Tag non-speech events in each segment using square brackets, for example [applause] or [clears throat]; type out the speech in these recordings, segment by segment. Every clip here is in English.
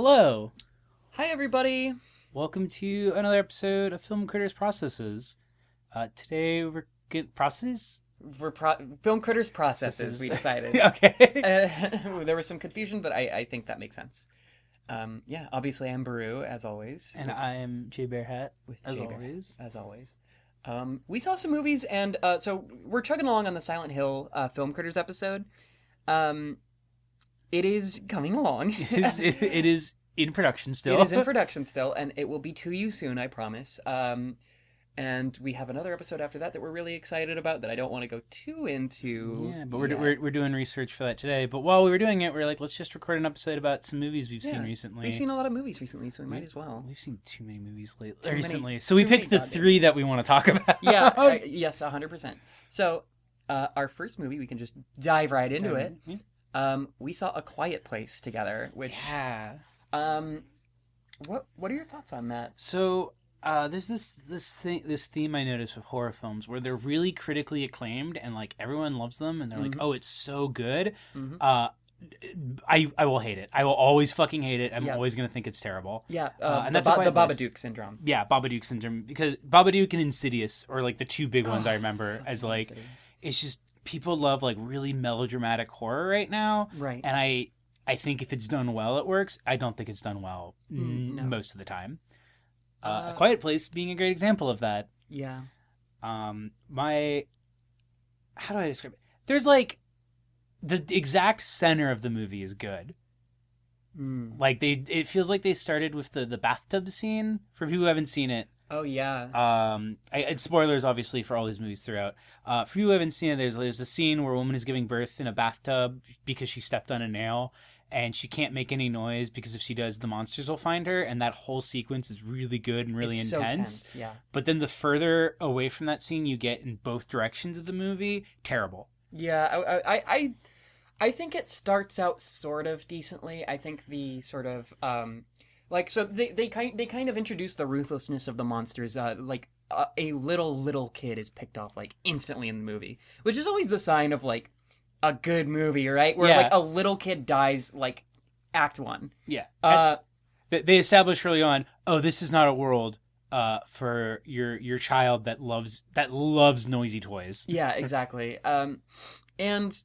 Hello. Hi, everybody. Welcome to another episode of Film Critters Processes. Uh, today we're get processes. For pro- film critters processes, we decided. [laughs] okay. uh, [laughs] there was some confusion, but I, I think that makes sense. Um, yeah, obviously I'm Barroo, as always. and I am Jae Bearhat, with as Jae always. As always. Um, we saw some movies, and uh, so we're chugging along on the Silent Hill uh, Film Critters episode. Um, it is coming along. It is, it, it is in production still. [laughs] It is in production still, and it will be to you soon, I promise. Um, and we have another episode after that that we're really excited about that I don't want to go too into. yeah, but we're, we're, we're doing research for that today. But while we were doing it, we are like, let's just record an episode about some movies we've seen recently. We've seen a lot of movies recently, so we might as well. We've seen too many movies lately, Too many- recently. so we picked the three that we want to talk about. [laughs] Yeah, I- [laughs] yes, hundred percent. So, uh, our first movie, we can just dive right into it. Yeah. Um, we saw A Quiet Place together, which yeah. um, what what are your thoughts on that? So uh, there's this this thing this theme I noticed with horror films where they're really critically acclaimed and like everyone loves them and they're like, oh, it's so good. Mhm. Uh, I I will hate it. I will always fucking hate it. I'm Yeah. always gonna think it's terrible. Yeah, uh, Uh, and the, that's A ba- the Quiet Place. Babadook syndrome. Yeah, Babadook syndrome because Babadook and Insidious are like the two big ones I Oh, remember [sighs] as like Insidious. it's just people love like really melodramatic horror right now, right. and I I think if it's done well, it works. I don't think it's done well Mm, no. most of the time. Uh, Uh, A Quiet Place being a great example of that. yeah, Um, my how do I describe it? There's like the exact center of the movie is good. mm. Like they, it feels like they started with the the bathtub scene. For people who haven't seen it, oh yeah, um, I, it's spoilers obviously for all these movies throughout. Uh, for you who haven't seen it, there's there's a scene where a woman is giving birth in a bathtub because she stepped on a nail. And she can't make any noise because if she does, the monsters will find her. And that whole sequence is really good and really it's intense. So tense. Yeah, But then the further away from that scene you get in both directions of the movie, terrible. yeah. I, I, I, I think it starts out sort of decently. I think the sort of um, like so they they kind they kind of introduce the ruthlessness of the monsters. Uh, like a, a little little kid is picked off like instantly in the movie, which is always the sign of like a good movie, right? Where Yeah. like a little kid dies like act one. Yeah. Uh, They- they establish early on, oh, this is not a world uh, for your your child that loves that loves noisy toys. yeah, exactly. Um, and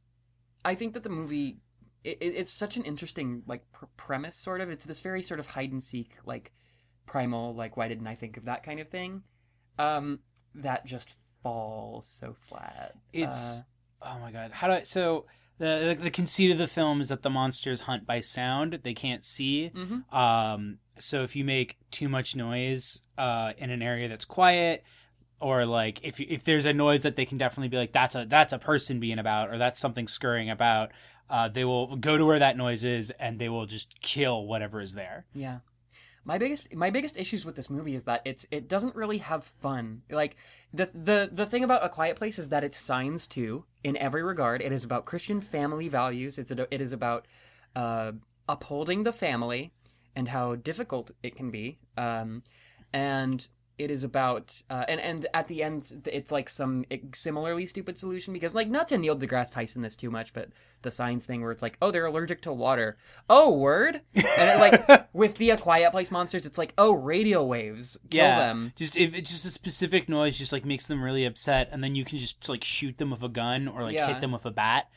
I think that the movie it, it- it's such an interesting like pr- premise, sort of. It's this very sort of hide and seek, like primal, like why didn't I think of that kind of thing? Um, that just falls so flat. It's Uh, oh my god, how do I? So the, the the conceit of the film is that the monsters hunt by sound; they can't see. mhm. Um, so if you make too much noise uh, in an area that's quiet, or like if if there's a noise that they can definitely be like that's a that's a person being about, or that's something scurrying about, uh, they will go to where that noise is and they will just kill whatever is there. Yeah. My biggest my biggest issues with this movie is that it's it doesn't really have fun. Like the the the thing about A Quiet Place is that it signs to in every regard. It is about Christian family values. It's a, it is about uh, upholding the family and how difficult it can be. Um, and it is about uh, and and at the end it's like some similarly stupid solution because like not to Neil deGrasse Tyson this too much, but the science thing where it's like oh they're allergic to water. Oh word, and it, like [laughs] with the A Quiet Place monsters, it's like oh radio waves kill them. Just if it's just a specific noise, just like makes them really upset, and then you can just like shoot them with a gun or like Yeah. hit them with a bat.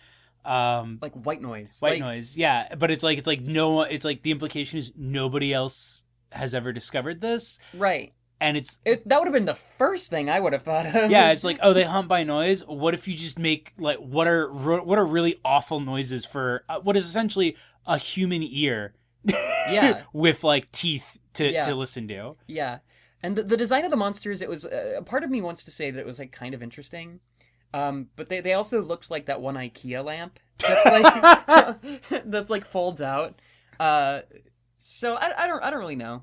Um, Like white noise. white Like, noise, yeah, but it's like it's like no, it's like the implication is nobody else has ever discovered this, Right. And it's It, that would have been the first thing I would have thought of. yeah, it's [laughs] like oh they hunt by noise. What if you just make like what are what are really awful noises for uh, what is essentially a human ear? [laughs] Yeah. with like teeth to Yeah. to listen to. Yeah, and the, the design of the monsters, it was uh, part of me wants to say that it was like kind of interesting, um, but they, they also looked like that one IKEA lamp that's like [laughs] that's like folds out. Uh, so I, I don't I don't really know.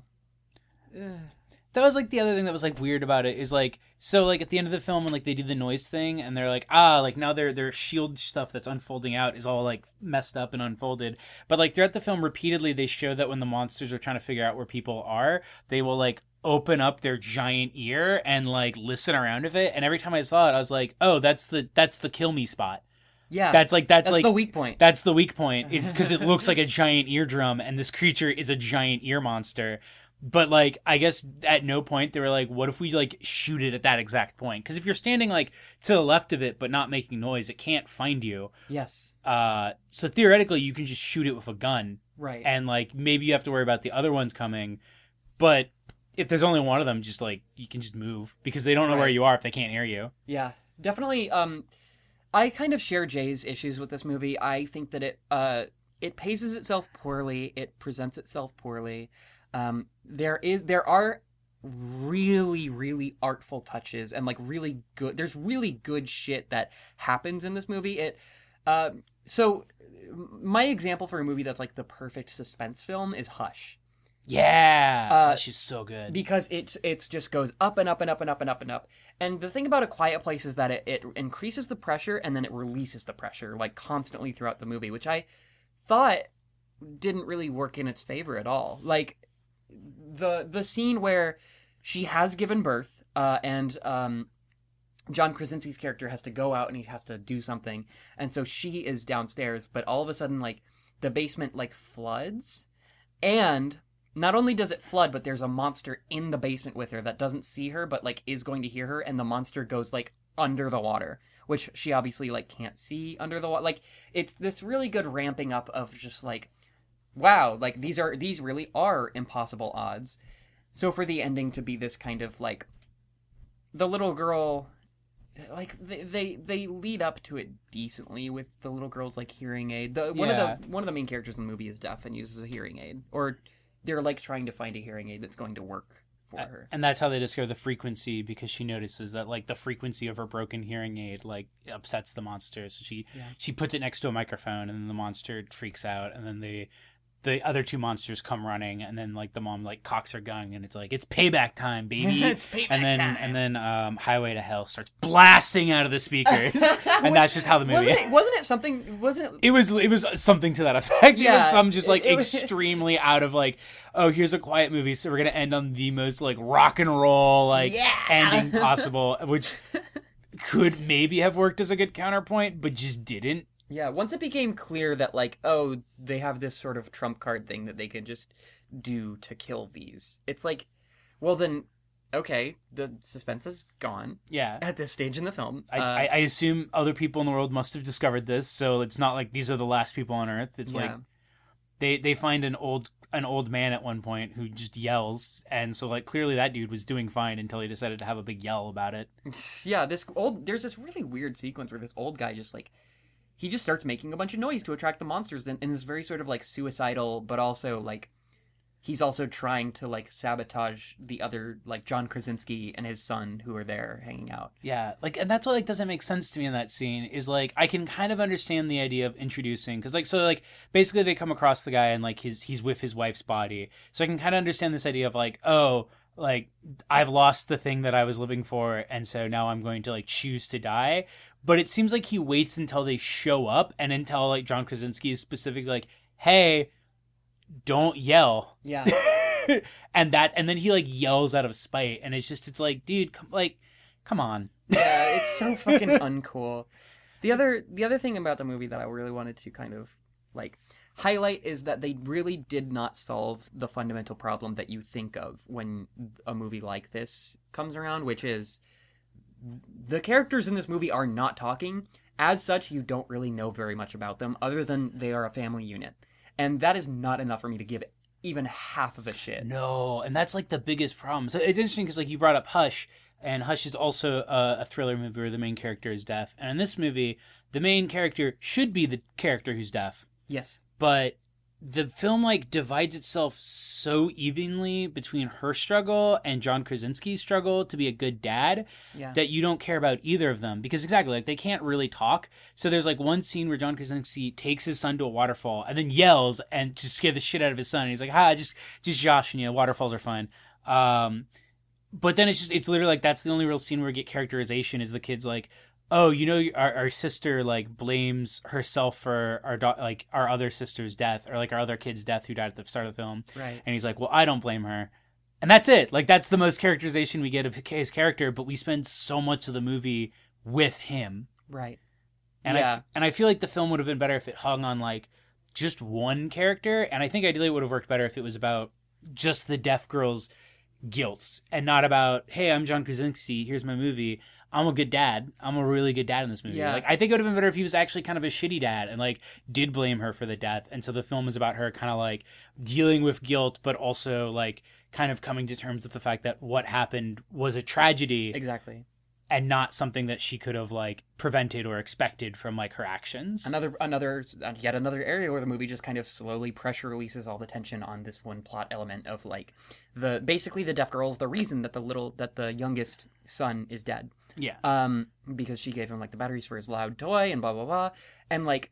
That was like the other thing that was like weird about it is like so like at the end of the film when like they do the noise thing and they're like ah like now their their shield stuff that's unfolding out is all like messed up and unfolded but like throughout the film repeatedly they show that when the monsters are trying to figure out where people are they will like open up their giant ear and like listen around of it and every time i saw it i was like oh that's the that's the kill me spot Yeah, That's like that's, that's like the weak point. That's the weak point. Is because it looks like a giant eardrum, and this creature is a giant ear monster. But like, I guess at no point they were like, "What if we like shoot it at that exact point?" Because if you're standing like to the left of it but not making noise, it can't find you. yes, Uh, so theoretically, you can just shoot it with a gun, right. and like maybe you have to worry about the other ones coming. But if there's only one of them, just like you can just move because they don't know where you are if they can't hear you. Yeah, definitely. Um, I kind of share Jae's issues with this movie. I think that it uh it paces itself poorly. It presents itself poorly. Um, there is there are really really artful touches and like really good. There's really good shit that happens in this movie. It uh, so my example for a movie that's like the perfect suspense film is Hush Yeah, Uh, she's so good. because it it's just goes up and up and up and up and up and up. And the thing about a quiet place is that it, it increases the pressure and then it releases the pressure like constantly throughout the movie, which I thought didn't really work in its favor at all. Like the the scene where she has given birth uh, and um, John Krasinski's character has to go out and he has to do something, and so she is downstairs, but all of a sudden like the basement like floods, and not only does it flood, but there's a monster in the basement with her that doesn't see her, but like is going to hear her, and the monster goes like under the water, which she obviously like can't see under the water. Like it's this really good ramping up of just like, wow, like these are these really are impossible odds. So for the ending to be this kind of like, the little girl, like they they, they lead up to it decently with the little girl's like hearing aid. The one Yeah. of the one of the main characters in the movie is deaf and uses a hearing aid, or they're like trying to find a hearing aid that's going to work for uh, her. and that's how they discover the frequency because she notices that like the frequency of her broken hearing aid like upsets the monster so she Yeah. she puts it next to a microphone and then the monster freaks out and then the the other two monsters come running and then like the mom like cocks her gun and it's like it's payback time baby [laughs] It's payback and then time. and then um highway to hell starts blasting out of the speakers [laughs] and that's just how the movie Wasn't it? [laughs] Wasn't it something? Wasn't it? it was it was something to that effect. it Yeah, was some just like it- it was- extremely out of like, oh, here's a quiet movie, so we're gonna end on the most like rock and roll like Yeah. ending possible, which could maybe have worked as a good counterpoint, but just didn't. Yeah. Once it became clear that like, oh, they have this sort of trump card thing that they can just do to kill these. It's like, well then, okay, the suspense is gone Yeah. at this stage in the film. I, Uh, I, I assume other people in the world must have discovered this, so it's not like these are the last people on Earth. It's like they they find an old an old man at one point who just yells, and so like clearly that dude was doing fine until he decided to have a big yell about it. [laughs] yeah, this old there's this really weird sequence where this old guy just like he just starts making a bunch of noise to attract the monsters in, in this very sort of like suicidal but also like he's also trying to like sabotage the other like John Krasinski and his son who are there hanging out. Yeah, like, and that's what like doesn't make sense to me in that scene. Is like I can kind of understand the idea of introducing because like so like basically they come across the guy and like his he's with his wife's body, so I can kind of understand this idea of like oh like I've lost the thing that I was living for, and so now I'm going to like choose to die. But it seems like he waits until they show up and until like John Krasinski is specifically like, hey, don't yell Yeah. [laughs] and that and then he like yells out of spite and it's just it's like dude come like come on yeah, it's so [laughs] fucking uncool. The other the other thing about the movie that I really wanted to kind of like highlight is that they really did not solve the fundamental problem that you think of when a movie like this comes around, which is the characters in this movie are not talking. As such, you don't really know very much about them other than they are a family unit. And that is not enough for me to give even half of a shit. no and that's like the biggest problem so it's interesting because like you brought up hush and hush is also a, a thriller movie where the main character is deaf and in this movie the main character should be the character who's deaf Yes. but the film like divides itself so evenly between her struggle and John Krasinski's struggle to be a good dad Yeah. that you don't care about either of them because exactly like they can't really talk. So there's like one scene where John Krasinski takes his son to a waterfall and then yells and to scare the shit out of his son. And he's like, "Ha, just just joshing you. Waterfalls are fine." Um, but then it's just it's literally like that's the only real scene where we get characterization is the kids like oh you know our, our sister like blames herself for our do- like our other sister's death or like our other kid's death who died at the start of the film Right. and he's like well i don't blame her and that's it like that's the most characterization we get of his character but we spend so much of the movie with him Right. and Yeah. I and I feel like the film would have been better if it hung on like just one character, and I think ideally it would have worked better if it was about just the deaf girl's guilt and not about hey, I'm John Krasinski, here's my movie. I'm a good dad. I'm a really good dad in this movie. Yeah. Like I think it would have been better if he was actually kind of a shitty dad and like did blame her for the death. And so the film is about her kind of like dealing with guilt, but also like kind of coming to terms with the fact that what happened was a tragedy Exactly. and not something that she could have like prevented or expected from like her actions. Another, another, yet another area where the movie just kind of slowly pressure releases all the tension on this one plot element of like the basically the deaf girl's the reason that the little that the youngest son is dead. Yeah. um, because she gave him like the batteries for his loud toy and blah blah blah, and like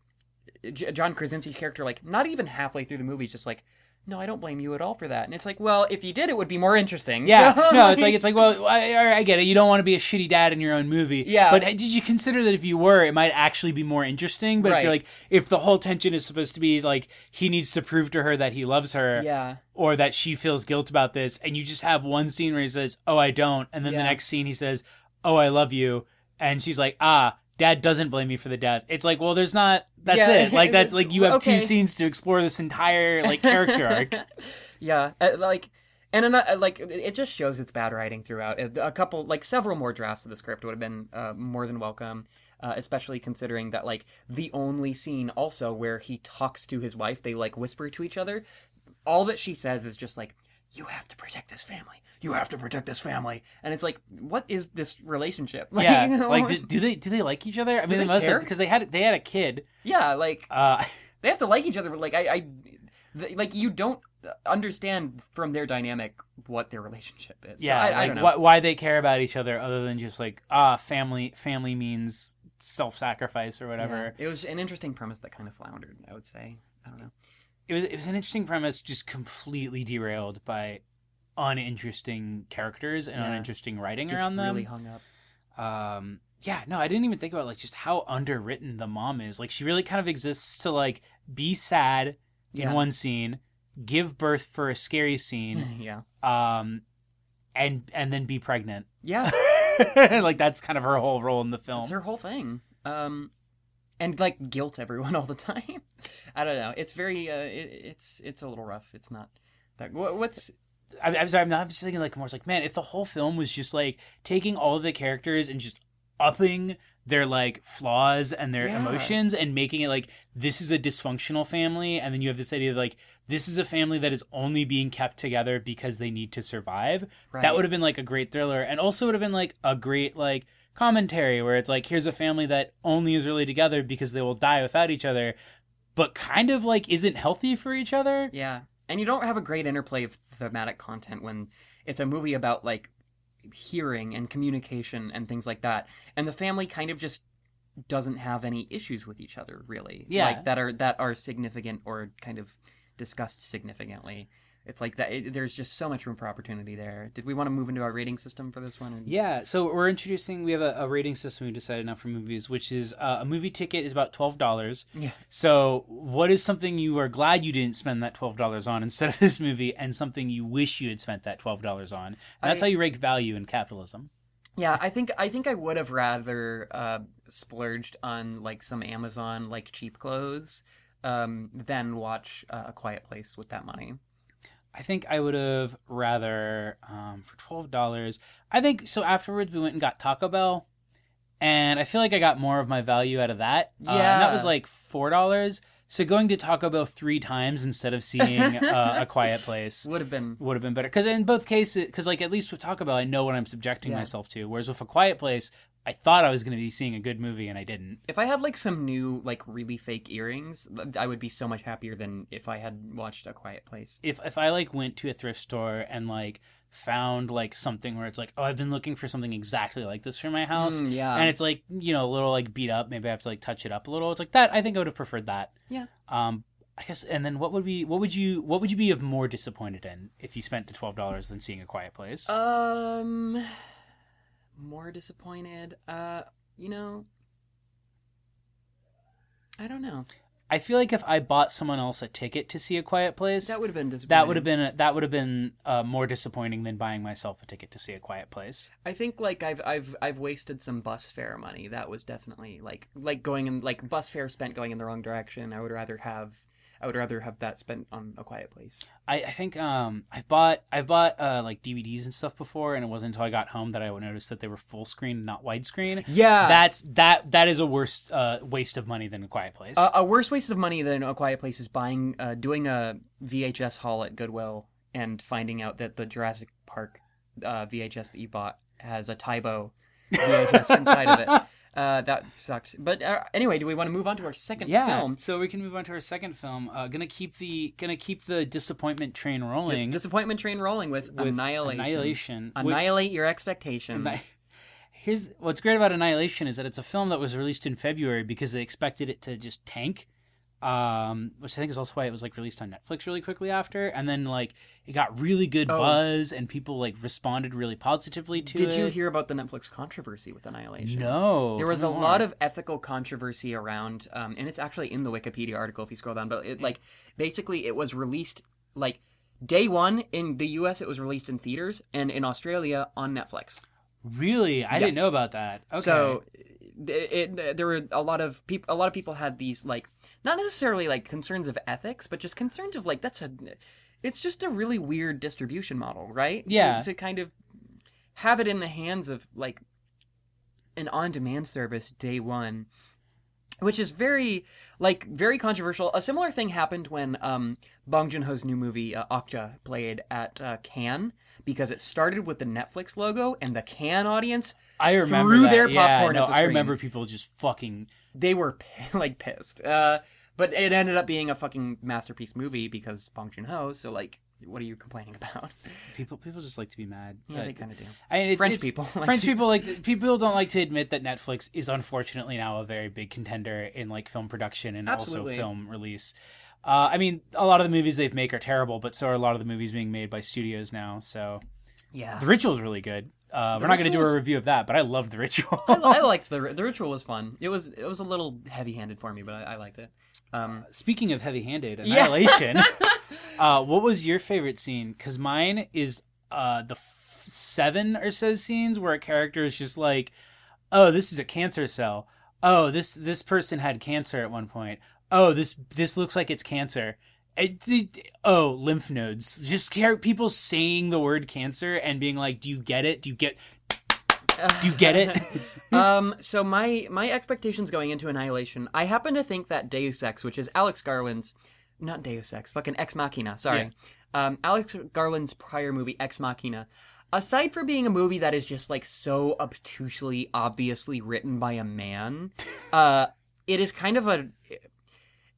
J- John Krasinski's character, like not even halfway through the movie, is just like, no, I don't blame you at all for that, and it's like, well, if you did, it would be more interesting. Yeah, So, no, it's like it's like well, I, I get it. You don't want to be a shitty dad in your own movie. Yeah. but did you consider that if you were, it might actually be more interesting? But if you're like, if the whole tension is supposed to be like he needs to prove to her that he loves her, yeah, or that she feels guilt about this, and you just have one scene where he says, "Oh, I don't," and then the next scene he says, "Oh, I love you," and she's like, "Ah." Dad doesn't blame me for the death. It's like, well, there's not. That's Yeah. it. Like that's like [laughs] you have Okay. two scenes to explore this entire like character arc. [laughs] yeah, uh, like. And ano- like it just shows its bad writing throughout. A couple, like several more drafts of the script would have been uh, more than welcome, uh, especially considering that like the only scene also where he talks to his wife, they like whisper to each other. All that she says is just like, "You have to protect this family. You have to protect this family." And it's like, what is this relationship? [laughs] Like, Yeah, like do, do they do they like each other? I mean, they must because they had they had a kid. yeah, like Uh, [laughs] they have to like each other. But like I, I th- like you don't understand from their dynamic what their relationship is. So yeah, I, like I don't know. Why, why they care about each other other than just like ah family family means self sacrifice or whatever. Yeah. It was an interesting premise that kind of floundered. I would say. I don't know. It was it was an interesting premise, just completely derailed by uninteresting characters and Yeah. uninteresting writing Gets around them. really hung up. um yeah no i didn't even think about like just how underwritten the mom is like she really kind of exists to like be sad in Yeah. one scene give birth for a scary scene [laughs] yeah. um and and then be pregnant Yeah. [laughs] like that's kind of her whole role in the film It's her whole thing. Um, and like guilt everyone [laughs] all the time. I don't know. It's very. Uh, it, it's it's a little rough. It's not. That, what, what's I, I'm sorry i'm not just thinking like more it's like man if the whole film was just like taking all of the characters and just upping their like flaws and their Yeah. emotions and making it like this is a dysfunctional family and then you have this idea of like this is a family that is only being kept together because they need to survive Right. that would have been like a great thriller and also would have been like a great like commentary where it's like here's a family that only is really together because they will die without each other but kind of like isn't healthy for each other yeah. And you don't have a great interplay of thematic content when it's a movie about like hearing and communication and things like that, and the family kind of just doesn't have any issues with each other really. Yeah. Like that are that are significant or kind of discussed significantly. It's like that. It, there's just so much room for opportunity there. Did we want to move into our rating system for this one? Yeah, so we're introducing. We have a, a rating system we decided now for movies, which is uh, a movie ticket is about twelve dollars. Yeah. So, what is something you are glad you didn't spend that twelve dollars on instead of this movie, and something you wish you had spent that twelve dollars on? And that's I- how you rank value in capitalism. Yeah, I think I think I would have rather uh, splurged on like some Amazon like cheap clothes um, than watch uh, A Quiet Place with that money. I think I would have rather um, for twelve dollars. I think so. Afterwards, we went and got Taco Bell, and I feel like I got more of my value out of that. Uh, and that was like four dollars. So going to Taco Bell three times instead of seeing uh, a Quiet [laughs] Place Would have been would have been better. Because in both cases, because like at least with Taco Bell, I know what I'm subjecting Yeah. myself to. Whereas with a Quiet Place, I thought I was going to be seeing a good movie, and I didn't. if I had like some new like really fake earrings, I would be so much happier than if I had watched A Quiet Place. if if I like went to a thrift store and like found like something where it's like, oh, I've been looking for something exactly like this for my house, Mm, yeah. and it's like you know a little like beat up, maybe I have to like touch it up a little. It's like that. I think I would have preferred that. Yeah. Um, I guess. And then what would be what would you what would you be of more disappointed in if you spent the twelve dollars than seeing a Quiet Place? Um, more disappointed. Uh, you know, I don't know. I feel like if I bought someone else a ticket to see A Quiet Place, That would have been disappointing. that would have been a, that would have been uh, more disappointing than buying myself a ticket to see A Quiet Place. I think like I've I've I've wasted some bus fare money. That was definitely like like going in like bus fare spent going in the wrong direction. I would rather have I would rather have that spent on a quiet place. I, I think um I've bought I've bought uh like DVDs and stuff before, and it wasn't until I got home that I noticed that they were full screen, not widescreen. Yeah. That's that that is a worse uh, waste of money than A Quiet Place. A, a worse waste of money than a quiet place is buying uh, doing a VHS haul at Goodwill and finding out that the Jurassic Park uh, VHS that you bought has a Tybo VHS inside of it. [laughs] Uh, that sucks. But uh, anyway, do we want to move on to our second yeah. film? So we can move on to our second film. Uh, gonna keep the gonna keep the disappointment train This rolling. disappointment train rolling with, with Annihilation. Annihilation. With- Annihilate your expectations. Anni- [laughs] Here's what's great about Annihilation is that it's a film that was released in February because they expected it to just tank, um, which I think is also why it was like released on Netflix really quickly after, and then like it got really good Oh. buzz and people like responded really positively to Did it. Did you hear about the Netflix controversy with Annihilation? No, There was a me lot of ethical controversy around, um, and it's actually in the Wikipedia article if you scroll down. But it, like, basically, it was released like day one in the U.S. It was released in theaters, and in Australia on Netflix. really. I Yes. didn't know about that. Okay. So, it, it there were a lot of people. A lot of people had these like not necessarily like concerns of ethics, but just concerns of like that's a. It's just a really weird distribution model, right? Yeah. to kind of have it in the hands of like an on-demand service day one which is very like very controversial a similar thing happened when um bong joon-ho's new movie uh, okja played at uh, cannes because it started with the netflix logo and the cannes audience I remember threw that. their yeah, no, at the I remember people just fucking. They were [laughs] like pissed uh but it ended up being a fucking masterpiece movie because bong joon-ho so like what are you complaining about [laughs] People, people just like to be mad. yeah Uh, they kind of do I mean, it's, French it's- people [laughs] like French to- people like people don't like to admit that Netflix is unfortunately now a very big contender in like film production and Absolutely. also film release. Uh, I mean, a lot of the movies they make are terrible, but so are a lot of the movies being made by studios now. So yeah The Ritual is really good. Uh, we're not going to do a review of that, but I loved The Ritual. I [laughs] liked the the ritual was fun. It was it was a little heavy handed for me, but I, I liked it. Um, Speaking of heavy-handed, Yeah. Annihilation. [laughs] uh, what was your favorite scene? Because mine is uh, the f- seven or so scenes where a character is just like, "Oh, this is a cancer cell. Oh, this this person had cancer at one point. Oh, this this looks like it's cancer." It, it- oh, lymph nodes. Just care, people saying the word cancer and being like, "Do you get it? Do you get? Do you get it?" [laughs] um, so my my expectations going into Annihilation, I happen to think that Deus Ex, which is Alex Garland's, not Deus Ex, fucking Ex Machina. Sorry, um, Alex Garland's prior movie Ex Machina. Aside from being a movie that is just like so obtusely, obviously written by a man, [laughs] uh, it is kind of a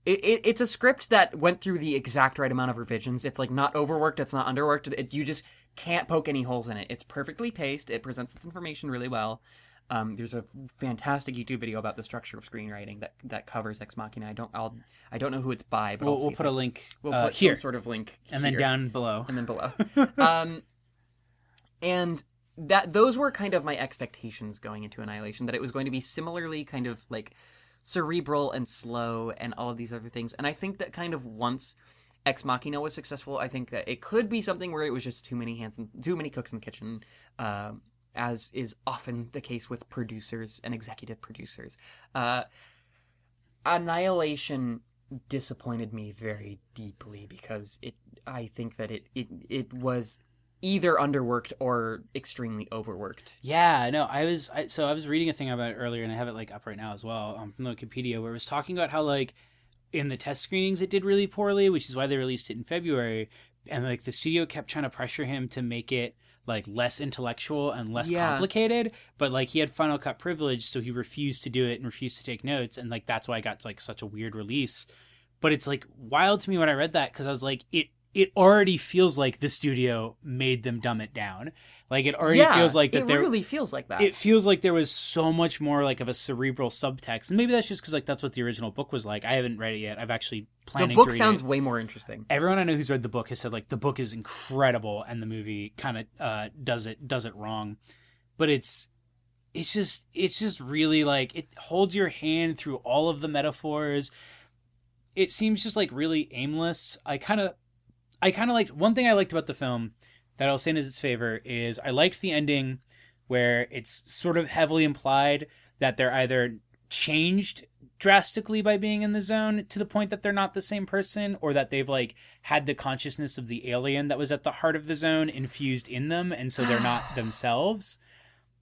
it, it, it's a script that went through the exact right amount of revisions. It's like not overworked, it's not underworked. It, you just can't poke any holes in it. It's perfectly paced. It presents its information really well. Um, there's a fantastic YouTube video about the structure of screenwriting that that covers Ex Machina. I don't I'll I don't know who it's by, but we'll I'll we'll put a link we'll uh, put here some sort of link and then down below. and then below. [laughs] um, and that those were kind of my expectations going into Annihilation that it was going to be similarly kind of like cerebral and slow and all of these other things. And I think that kind of once Ex Machina was successful, I think that it could be something where it was just too many hands and too many cooks in the kitchen. Um, as is often the case with producers and executive producers. Uh, Annihilation disappointed me very deeply because it I think that it it, it was either underworked or extremely overworked. Yeah, no, I was I, so I was reading a thing about it earlier, and I have it like up right now as well um, from Wikipedia, where it was talking about how like in the test screenings it did really poorly, which is why they released it in February, and like the studio kept trying to pressure him to make it like less intellectual and less Yeah. complicated, but like he had Final Cut privilege, so he refused to do it and refused to take notes, and like that's why I got like such a weird release. But it's like wild to me when I read that because I was like, it it already feels like the studio made them dumb it down. Like it already yeah, feels like that it they're really feels like that. it feels like there was so much more like of a cerebral subtext, and maybe that's just because like that's what the original book was like. I haven't read it yet. I've actually planning. the book to read sounds It. way more interesting. Everyone I know who's read the book has said like the book is incredible, and the movie kind of uh, does it does it wrong. But it's it's just it's just really like it holds your hand through all of the metaphors. it seems just like really aimless. I kind of I kind of liked one thing I liked about the film that I'll say in its favor is I liked the ending where it's sort of heavily implied that they're either changed drastically by being in the zone to the point that they're not the same person or that they've like had the consciousness of the alien that was at the heart of the zone infused in them and so they're not [sighs] themselves.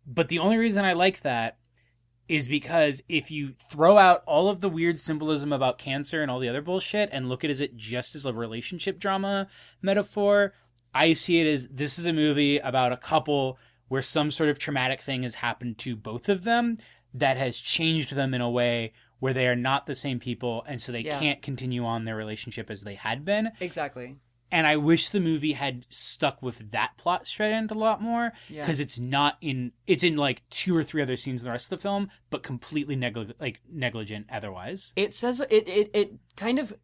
But the only reason I like that is because if you throw out all of the weird symbolism about cancer and all the other bullshit and look at it just as a relationship drama metaphor, I see it as this is a movie about a couple where some sort of traumatic thing has happened to both of them that has changed them in a way where they are not the same people and so they Yeah. can't continue on their relationship as they had been. Exactly. And I wish the movie had stuck with that plot strand a lot more Yeah. because it's not in it's in like two or three other scenes in the rest of the film, but completely negli- like negligent otherwise. It says it, it it kind of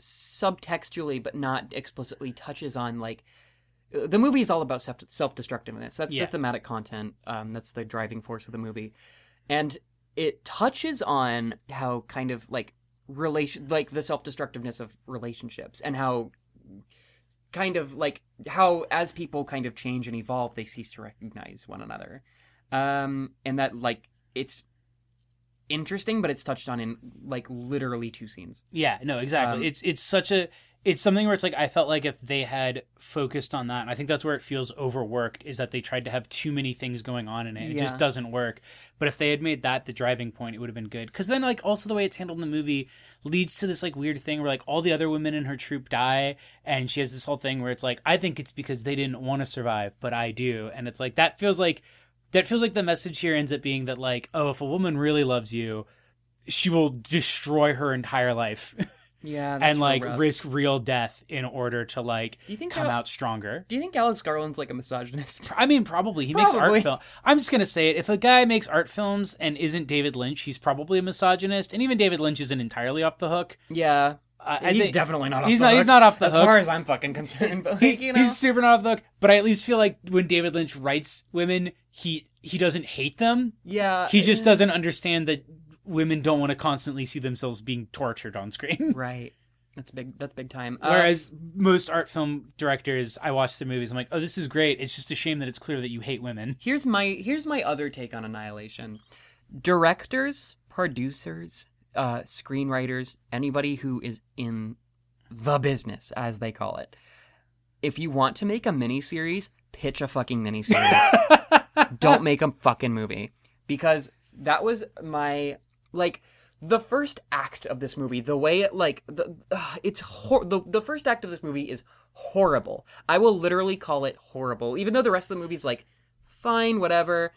subtextually but not explicitly touches on like the movie is all about self self destructiveness. That's Yeah. the thematic content. Um, that's the driving force of the movie, and it touches on how kind of like relation like the self destructiveness of relationships and how kind of like how as people kind of change and evolve they cease to recognize one another um and that like it's interesting but it's touched on in like literally two scenes Yeah, no, exactly. Um, it's it's such a it's something where it's like I felt like if they had focused on that, and I think that's where it feels overworked, is that they tried to have too many things going on in it. It Yeah. just doesn't work. But if they had made that the driving point, it would have been good. Because then, like, also the way it's handled in the movie leads to this like weird thing where like all the other women in her troop die, and she has this whole thing where it's like I think it's because they didn't want to survive, but I do, and it's like that feels like that feels like the message here ends up being that like oh if a woman really loves you, she will destroy her entire life. [laughs] yeah and like risk real death in order to like Do you think come Al- out stronger. do you think alex garland's like a misogynist I mean, probably he makes art film. I'm just gonna say it. If a guy makes art films and isn't David Lynch, he's probably a misogynist. And even David Lynch isn't entirely off the hook. yeah I he's think- definitely not off he's the not- hook, he's not off the as hook. As far as i'm fucking concerned but like, He's, you know he's super not off the hook. But I at least feel like when David Lynch writes women, he he doesn't hate them. yeah He just uh, doesn't understand that women don't want to constantly see themselves being tortured on screen. [laughs] right that's big that's big time Uh, Whereas most art film directors, I watch their movies, I'm like, oh, this is great. It's just a shame that it's clear that you hate women. [laughs] here's my here's my other take on annihilation directors producers uh screenwriters anybody who is in the business as they call it if you want to make a miniseries pitch a fucking miniseries [laughs] don't make a fucking movie because that was my like the first act of this movie the way it like the uh, it's hor- the, the first act of this movie is horrible. I will literally call it horrible even though the rest of the movie's like fine whatever.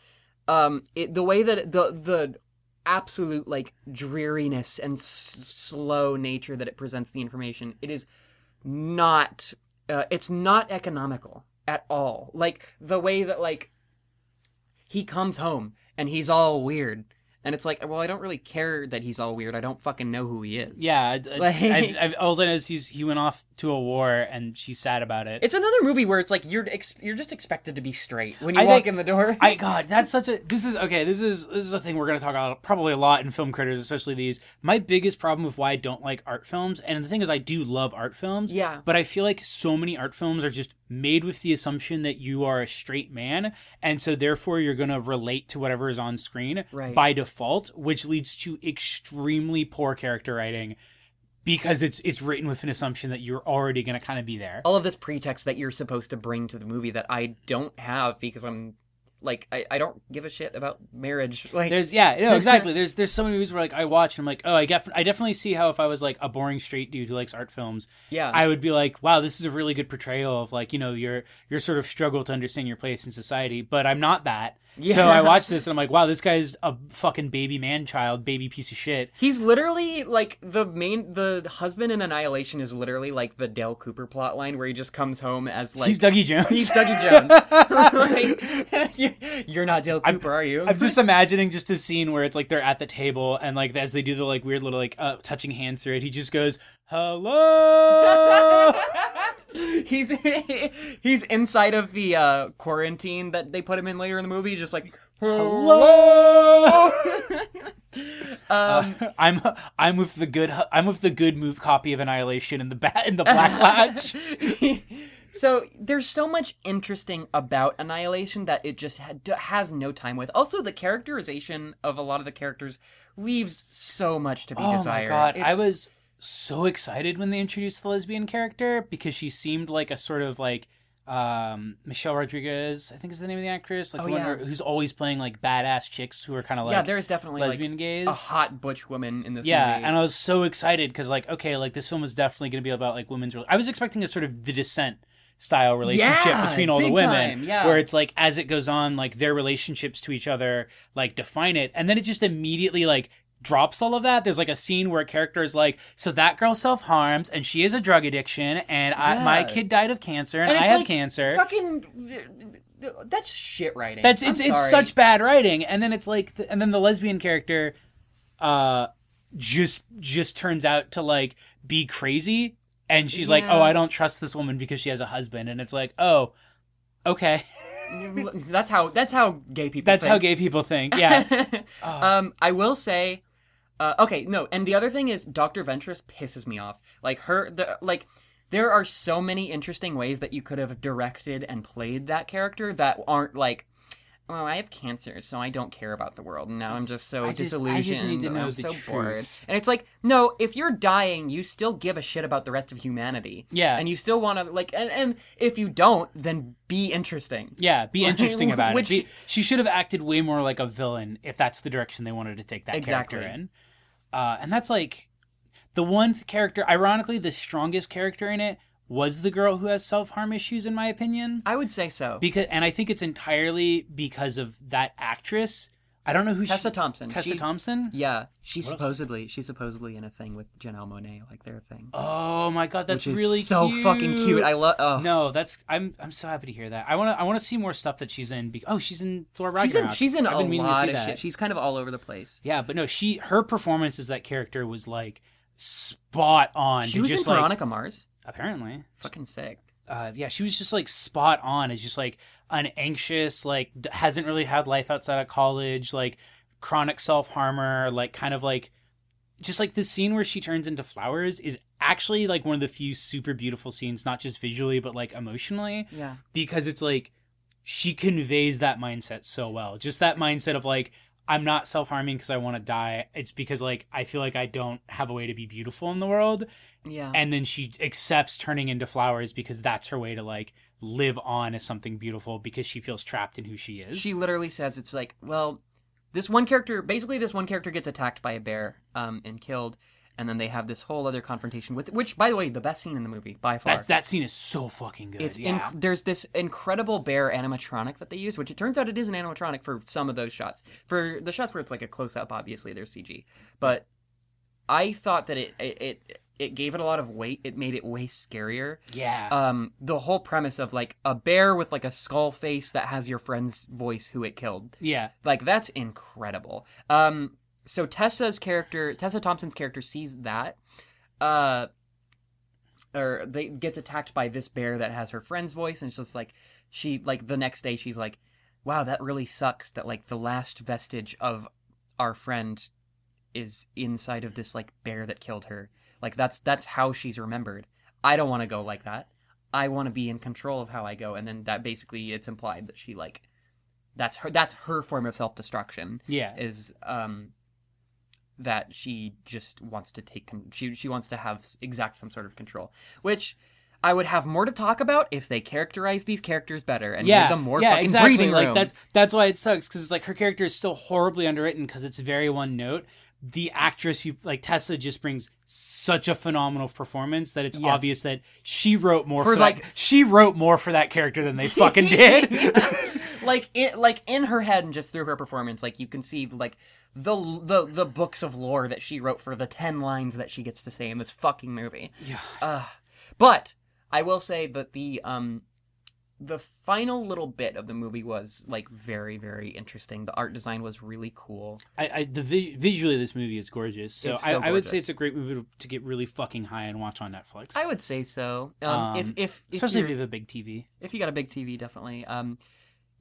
Um it, the way that the the absolute like dreariness and s- slow nature that it presents the information it is not uh, it's not economical at all. Like the way that like he comes home and he's all weird and it's like well i don't really care that he's all weird i don't fucking know who he is Yeah, [laughs] Like- I've, I've, all I know is he's, he went off to a war and she's sad about it. it's another movie where it's like you're ex- you're just expected to be straight when you I walk think- in the door I [laughs] God, that's such a. This is okay. This is this is a thing we're gonna talk about probably a lot in film critters, especially these. My biggest problem with why I don't like art films, and the thing is, I do love art films. Yeah. But I feel like so many art films are just made with the assumption that you are a straight man, and so therefore you're gonna relate to whatever is on screen Right. by default, which leads to extremely poor character writing. Because it's it's written with an assumption that you're already gonna kind of be there. all of this pretext that you're supposed to bring to the movie that i don't have because i'm like i, I don't give a shit about marriage [laughs] like There's yeah, no, [laughs] exactly. There's there's so many movies where like I watch and I'm like, oh, I get I definitely see how if I was like a boring straight dude who likes art films, Yeah. I would be like, wow, this is a really good portrayal of like you know your your sort of struggle to understand your place in society. But I'm not that. So I [laughs] watch this and I'm like, wow, this guy's a fucking baby man child, baby piece of shit. He's literally like the main the husband in Annihilation is literally like the Dale Cooper plot line where he just comes home as like He's Dougie Jones. he's Dougie Jones. Like, [laughs] You're not Dale Cooper, are you? I'm just [laughs] imagining just a scene where it's like they're at the table and like as they do the like weird little like uh, touching hands through it, he just goes, "Hello." [laughs] he's he's inside of the uh, quarantine that they put him in later in the movie, just like Hello. Um, I'm I'm with the good I'm with the good move copy of Annihilation in the bat in the Black Lodge. So there's so much interesting about Annihilation that it just had, has no time with. Also, the characterization of a lot of the characters leaves so much to be oh desired. my god, I was so excited when they introduced the lesbian character because she seemed like a sort of like um Michelle Rodriguez, I think is the name of the actress, like Oh, the one who's always playing like badass chicks who are kind of like yeah, there's definitely lesbian like gays. a hot butch woman in this Yeah, movie. and I was so excited because, like, okay, like this film is definitely going to be about like women's. I was expecting a sort of the descent style relationship Yeah, between all the women, time, yeah. where it's like as it goes on, like their relationships to each other like define it, and then it just immediately like drops all of that. There's like a scene where a character is like, "So that girl self harms, and she has a drug addiction, and I, my kid died of cancer, and, And I have like cancer." Fucking, that's shit writing. That's it's it's such bad writing, and then it's like, and then the lesbian character, uh, just just turns out to like be crazy, and she's like, oh, I don't trust this woman because she has a husband, and it's like, oh, okay, That's how that's how gay people. that's how gay people think, yeah, [laughs] um, I will say, uh, okay, no, and the other thing is Doctor Ventress pisses me off. Like her, the like, there are so many interesting ways that you could have directed and played that character that aren't like. Well, I have cancer, so I don't care about the world. Now I'm just so I just- I disillusioned. just need to and know I'm the so truth. bored. And it's like, no, if you're dying, you still give a shit about the rest of humanity. Yeah. And you still want to like, and, and if you don't, then be interesting. yeah. Be interesting about Which- it. Be, she should have acted way more like a villain if that's the direction they wanted to take that Exactly. character in, uh, and that's like the one character. Ironically, the strongest character in it was the girl who has self harm issues, in my opinion. I would say so. because and I think it's entirely because of that actress. I don't know who Tessa she, Thompson. Tessa She- Thompson. Yeah, she's What else? supposedly she's supposedly in a thing with Janelle Monáe, like their thing, Oh my god, that's really so cute. fucking cute. I love. Oh, no, that's I'm I'm so happy to hear that. I want to I want to see more stuff that she's in. Be- oh, she's in Thor she's in she's in I've a been meaning to lot of that. shit. She's kind of all over the place. Yeah, but no, she her performance as that character was like spot on. She was just in like Veronica Mars. Apparently. Fucking sick. uh, yeah, she was just like spot on as just like an anxious, like d- hasn't really had life outside of college, like chronic self harmer, like kind of like just like the scene where she turns into flowers is actually like one of the few super beautiful scenes, not just visually but like emotionally, Yeah. because it's like she conveys that mindset so well. Just that mindset of like I'm not self harming because I want to die. It's because like I feel like I don't have a way to be beautiful in the world Yeah. and then she accepts turning into flowers because that's her way to like live on as something beautiful because she feels trapped in who she is. she literally says it's like, well, this one character, basically, this one character gets attacked by a bear um, and killed, and then they have this whole other confrontation with, which, by the way, the best scene in the movie by far. That's that scene is so fucking good. It's yeah. inc- there's this incredible bear animatronic that they use, which it turns out it is an animatronic for some of those shots. For the shots where it's like a close up, obviously there's CG, but I thought that it it it, it gave it a lot of weight. It made it way scarier. yeah. Um, the whole premise of like a bear with like a skull face that has your friend's voice who it killed, yeah. like that's incredible. Um, so Tessa's character, Tessa Thompson's character, sees that. Uh, or they gets attacked by this bear that has her friend's voice and it's just like she like the next day she's like wow that really sucks that like the last vestige of our friend is inside of this like bear that killed her like that's that's how she's remembered i don't want to go like that i want to be in control of how i go and then that basically it's implied that she like that's her that's her form of self-destruction Yeah. is um that she just wants to take con- she she wants to have exact some sort of control which I would have more to talk about if they characterize these characters better and yeah, give them more yeah, fucking exactly. breathing like room. that's that's why it sucks because it's like her character is still horribly underwritten because it's very one note. The actress who like Tessa just brings such a phenomenal performance that it's Yes. obvious that she wrote more for, For, like like- she wrote more for that character than they fucking did. [laughs] like in, like in her head and just through her performance like you can see like the the the books of lore that she wrote for the 10 lines that she gets to say in this fucking movie. yeah. Uh, But I will say that the um the final little bit of the movie was like very very interesting. The art design was really cool. I, I the vi- visually this movie is gorgeous. So, It's I, so I would say it's a great movie to, to get really fucking high and watch on Netflix. I would say so. Um, Um, if if if especially if you have a big TV. if you got a big TV, definitely. Um,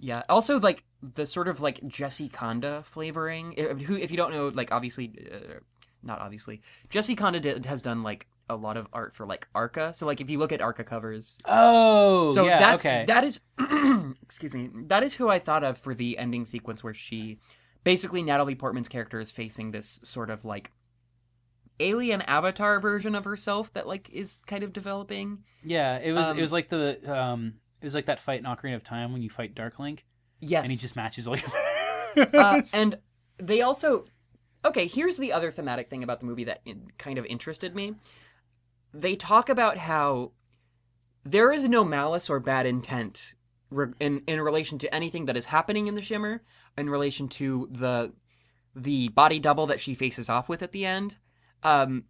Yeah. Also, like the sort of like Jesse Kanda flavoring. Who, if you don't know, like obviously, uh, not obviously, Jesse Kanda did, has done like a lot of art for like Arca. So like if you look at Arca covers, Oh, so yeah, that's okay. that is [clears throat] excuse me that is who I thought of for the ending sequence where she basically Natalie Portman's character is facing this sort of like alien avatar version of herself that like is kind of developing. yeah, it was um, it was like the um it was like that fight in Ocarina of Time when you fight Dark Link Yes, and he just matches all your [laughs] uh, and they also okay here's the other thematic thing about the movie that in, kind of interested me. They talk about how there is no malice or bad intent re- in in relation to anything that is happening in the shimmer in relation to the the body double that she faces off with at the end. Um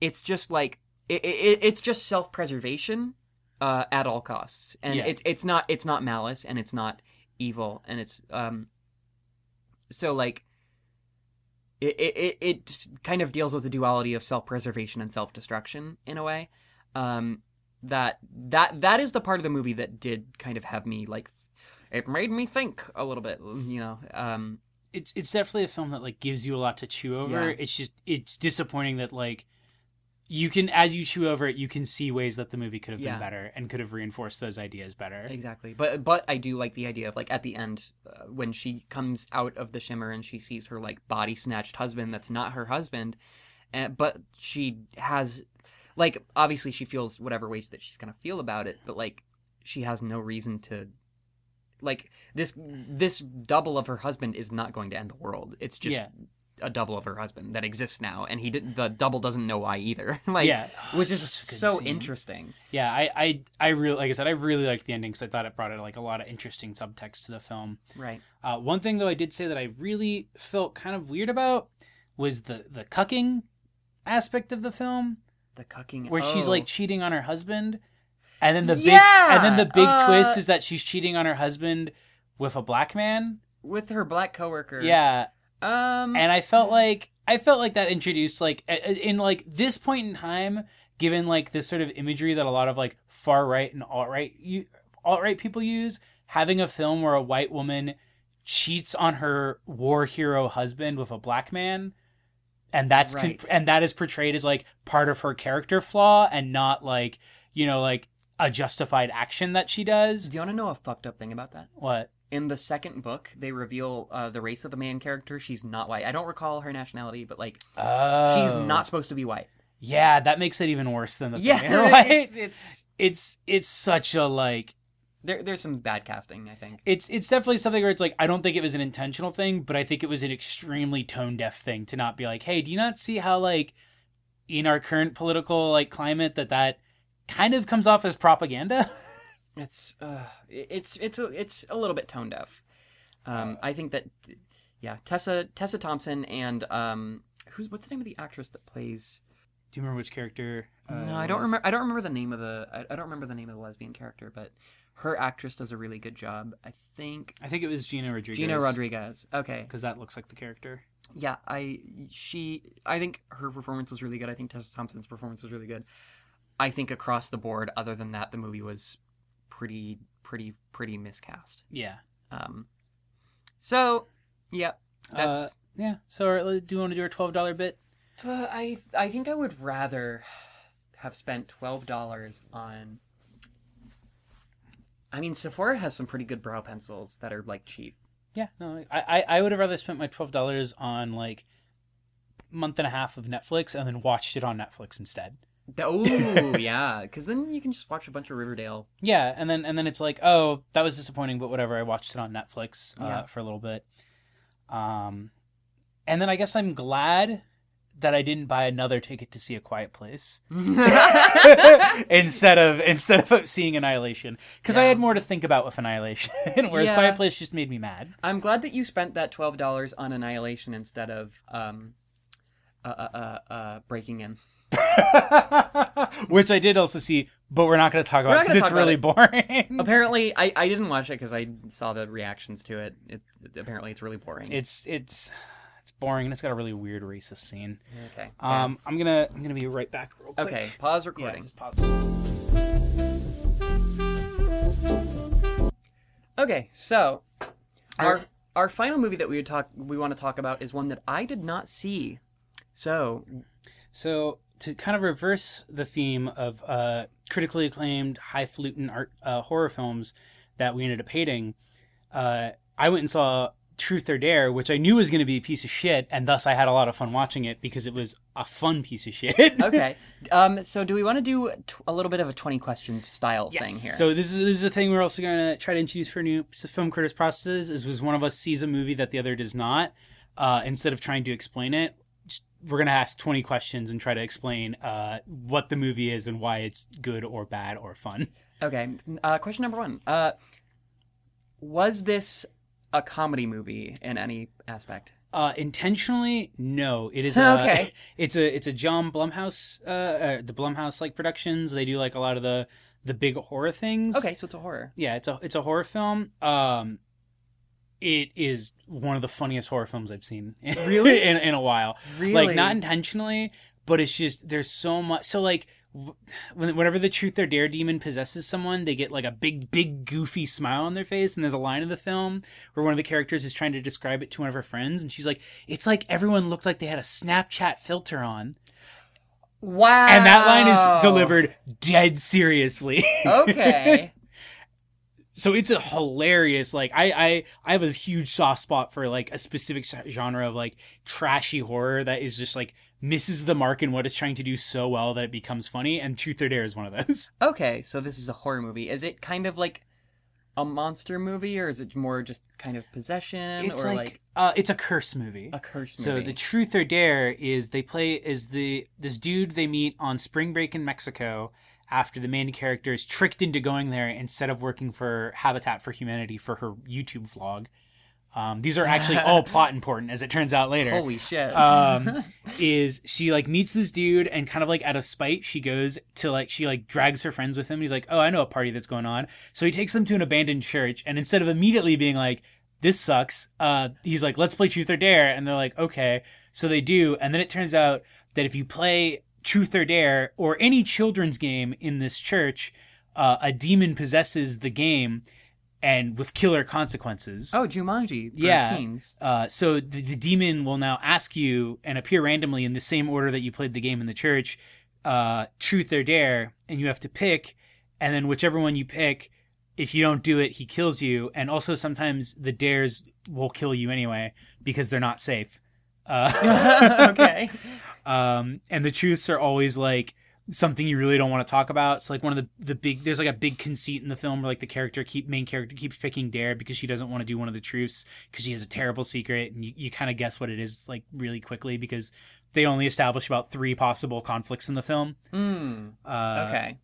it's just like it, it, it's just self-preservation uh, at all costs and Yeah. it's it's not it's not malice and it's not evil and it's um so like it, it, it- kind of deals with the duality of self-preservation and self-destruction in a way um that that that is the part of the movie that did kind of have me like it made me think a little bit you know um it's it's definitely a film that like gives you a lot to chew over. Yeah. It's just it's disappointing that like you can as you chew over it, you can see ways that the movie could have Yeah. been better and could have reinforced those ideas better. exactly but but i do like the idea of like at the end uh, when she comes out of the shimmer and she sees her like body snatched husband that's not her husband uh, but she has like obviously she feels whatever ways that she's gonna feel about it but like she has no reason to like this this double of her husband is not going to end the world it's just Yeah. A double of her husband that exists now and he did the double doesn't know why either [laughs] like Yeah. [sighs] which is Such a good so scene. interesting Yeah, I, I, I really, like I said, I really liked the ending because I thought it brought like a lot of interesting subtext to the film. right Uh, one thing though, I did say that I really felt kind of weird about was the the cucking aspect of the film, the cucking where she's oh. like cheating on her husband, and then the big, Yeah! and then the big Uh, twist is that she's cheating on her husband with a black man. with her black coworker Yeah, um and I felt like I felt like that introduced like in like this point in time, given like this sort of imagery that a lot of like far right and alt right alt right people use, having a film where a white woman cheats on her war hero husband with a black man. And that's con- and that is portrayed as like part of her character flaw and not like you know like a justified action that she does. do you want to know a fucked up thing about that What? In the second book they reveal uh, the race of the main character. She's not white. I don't recall her nationality but like Oh, she's not supposed to be white. Yeah, that makes it even worse than the yeah thing, [laughs] [laughs] right? it's, it's it's it's such a like there, there's some bad casting i think. It's it's definitely something where it's like I don't think it was an intentional thing, but I think it was an extremely tone deaf thing to not be like, hey, do you not see how like in our current political like climate that that kind of comes off as propaganda? [laughs] it's uh it's it's a, it's a little bit tone deaf um i think that yeah tessa tessa thompson and um who's what's the name of the actress that plays Do you remember which character? uh, no i don't remember i don't remember the name of the I, I don't remember the name of the lesbian character but her actress does a really good job i think I think it was Gina Rodriguez. gina rodriguez okay because that looks like the character. yeah i she i think her performance was really good i think tessa thompson's performance was really good i think across the board other than that the movie was pretty pretty pretty miscast Yeah. um so yeah that's Uh, yeah. So uh, do you want to do our twelve dollar bit? Uh, i i think i would rather have spent $12 on i mean sephora has some pretty good brow pencils that are like cheap Yeah, no, I, I, I would have rather spent my twelve dollars on like month and a half of Netflix and then watched it on Netflix instead. Oh [laughs] yeah because then you can just watch a bunch of riverdale Yeah, and then and then it's like, oh, that was disappointing, but whatever. I watched it on Netflix uh, Yeah. for a little bit, um, and then I guess I'm glad that I didn't buy another ticket to see A Quiet Place [laughs] instead of instead of seeing Annihilation because I had more to think about with Annihilation, [laughs] whereas Yeah. Quiet Place just made me mad. I'm glad that you spent that twelve dollars on Annihilation instead of um, uh, uh, uh, uh, Breaking In. [laughs] Which I did also see, but we're not going to talk about because gonna it's really it. boring. [laughs] Apparently, I, I didn't watch it because I saw the reactions to it. It's it, apparently it's really boring. It's it's it's boring and it's got a really weird racist scene. okay. Um, I'm gonna I'm gonna be right back real quick. okay. Pause Yeah, recording. just pause. Okay, so our our final movie that we would talk we want to talk about is one that I did not see. So So to kind of reverse the theme of uh, critically acclaimed, highfalutin art uh, horror films that we ended up hating, uh, I went and saw Truth or Dare, which I knew was going to be a piece of shit, and thus I had a lot of fun watching it because it was a fun piece of shit. [laughs] okay, um, so do we want to do t- a little bit of a twenty questions style thing here? So this is this is a thing we're also going to try to introduce for new film critters processes. Is was one of us sees a movie that the other does not, uh, instead of trying to explain it, just, we're going to ask twenty questions and try to explain uh, what the movie is and why it's good or bad or fun. okay, uh, question number one: uh, Was this a comedy movie in any aspect? Uh, intentionally, no. It is [laughs] uh, Okay. [laughs] It's a it's a John Blumhouse, uh, uh, the Blumhouse like productions. They do like a lot of the the big horror things. Okay, so it's a horror. Yeah, it's a it's a horror film. Um, it is one of the funniest horror films I've seen. [laughs] Really? in in a while. Really? Like not intentionally, but it's just there's so much. So like. w- Whenever the truth or dare demon possesses someone, they get like a big, big, goofy smile on their face. And there's a line in the film where one of the characters is trying to describe it to one of her friends, and she's like, "It's like everyone looked like they had a Snapchat filter on." Wow. And that line is delivered dead seriously. [laughs] Okay. So it's a hilarious like I, I i have a huge soft spot for like a specific genre of like trashy horror that is just like misses the mark in what it's trying to do so well that it becomes funny and truth or dare is one of those [laughs] okay, so this is a horror movie. Is it kind of like a monster movie, or is it more just kind of possession, it's or like, like, uh it's a curse movie a curse movie. so movie? the truth or dare is they play is the this dude they meet on spring break in mexico after the main character is tricked into going there instead of working for habitat for humanity for her youtube vlog. Um, these are actually all [laughs] plot important as it turns out later. Holy shit! um, [laughs] is she like meets this dude and kind of like out of spite she goes to like she like drags her friends with him. He's like oh i know a party that's going on. So he takes them to an abandoned church and instead of immediately being like this sucks uh he's like let's play truth or dare and they're like okay. So they do and then it turns out that if you play truth or dare or any children's game in this church uh, a demon possesses the game and with killer consequences oh, Jumanji. Yeah. Teens. Uh, so the, the demon will now ask you and appear randomly in the same order that you played the game in the church, uh, truth or dare, and you have to pick, and then whichever one you pick, if you don't do it, he kills you. And also sometimes the dares will kill you anyway because they're not safe. Uh, [laughs] okay. [laughs] um, and the truths are always like something you really don't want to talk about. So like one of the the big there's like a big conceit in the film where like the character keep main character keeps picking Dare because she doesn't want to do one of the truths because she has a terrible secret and you, you kind of guess what it is like really quickly because they only establish about three possible conflicts in the film. Hmm. Uh, Okay.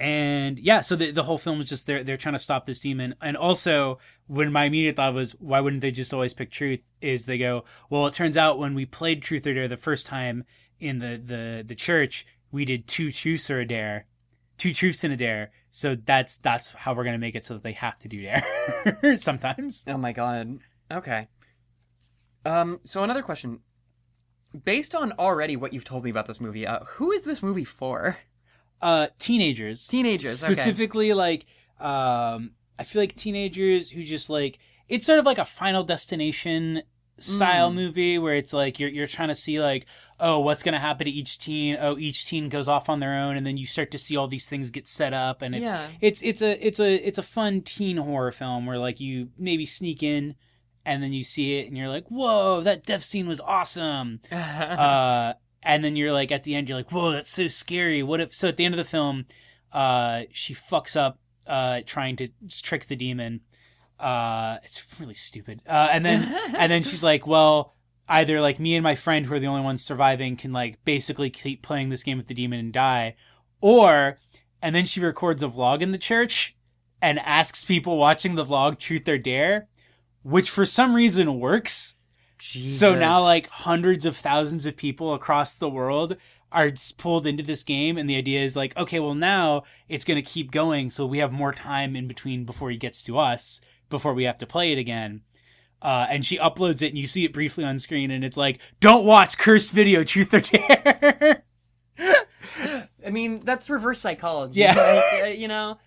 And yeah, so the the whole film is just they're they're trying to stop this demon. And also, when my immediate thought was, why wouldn't they just always pick truth? Is they go, well, it turns out when we played truth or dare the first time in the the the church, we did two truths or a dare, two truths and a dare. So that's that's how we're gonna make it so that they have to do dare [laughs] sometimes. Oh my god. Okay. Um. So another question. Based on already what you've told me about this movie, uh, who is this movie for? Uh, teenagers, Teenagers. Okay. specifically like um i feel like teenagers who just like it's sort of like a final destination style movie where it's like you're you're trying to see like oh what's going to happen to each teen oh each teen goes off on their own and then you start to see all these things get set up and it's Yeah. it's it's a it's a it's a fun teen horror film where like you maybe sneak in and then you see it and you're like whoa that death scene was awesome [laughs] uh, and then you're like at the end you're like whoa that's so scary. What if so at the end of the film uh, she fucks up uh, trying to trick the demon. Uh, it's really stupid. Uh, and then [laughs] and then she's like well either like me and my friend who are the only ones surviving can like basically keep playing this game with the demon and die. Or and then she records a vlog in the church and asks people watching the vlog truth or dare? Which for some reason works so now, like hundreds of thousands of people across the world are pulled into this game, and the idea is like, okay, well now it's going to keep going, so we have more time in between before he gets to us, before we have to play it again. Uh, and she uploads it, and you see it briefly on screen, and it's like, "Don't watch cursed video, truth or dare." [laughs] I mean, that's reverse psychology. Yeah. Like, uh, you know.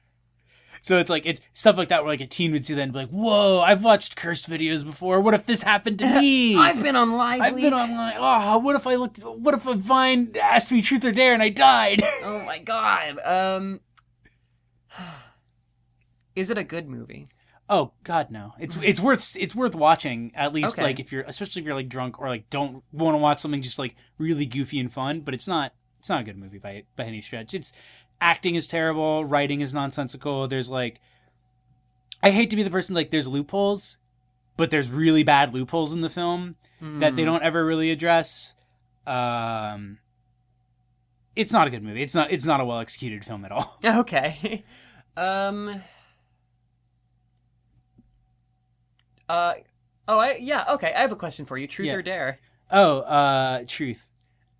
So it's like it's stuff like that where like a teen would see that and be like, "Whoa, I've watched cursed videos before. What if this happened to me? [laughs] I've been on live. I've been online. Oh, what if I looked? What if a Vine asked me truth or dare and I died? [laughs] Oh my god. Um. [sighs] Is it a good movie? oh God, no. It's it's worth it's worth watching at least Okay. like if you're especially if you're like drunk or like don't want to watch something just like really goofy and fun. But it's not it's not a good movie by by any stretch. It's acting is terrible, writing is nonsensical. There's like I hate to be the person like there's loopholes, but there's really bad loopholes in the film that they don't ever really address. Um, it's not a good movie. It's not. It's not a well executed film at all. [laughs] Okay. um. Uh. Oh, I yeah. Okay, I have a question for you. Truth Yeah. or dare? Oh, uh, truth.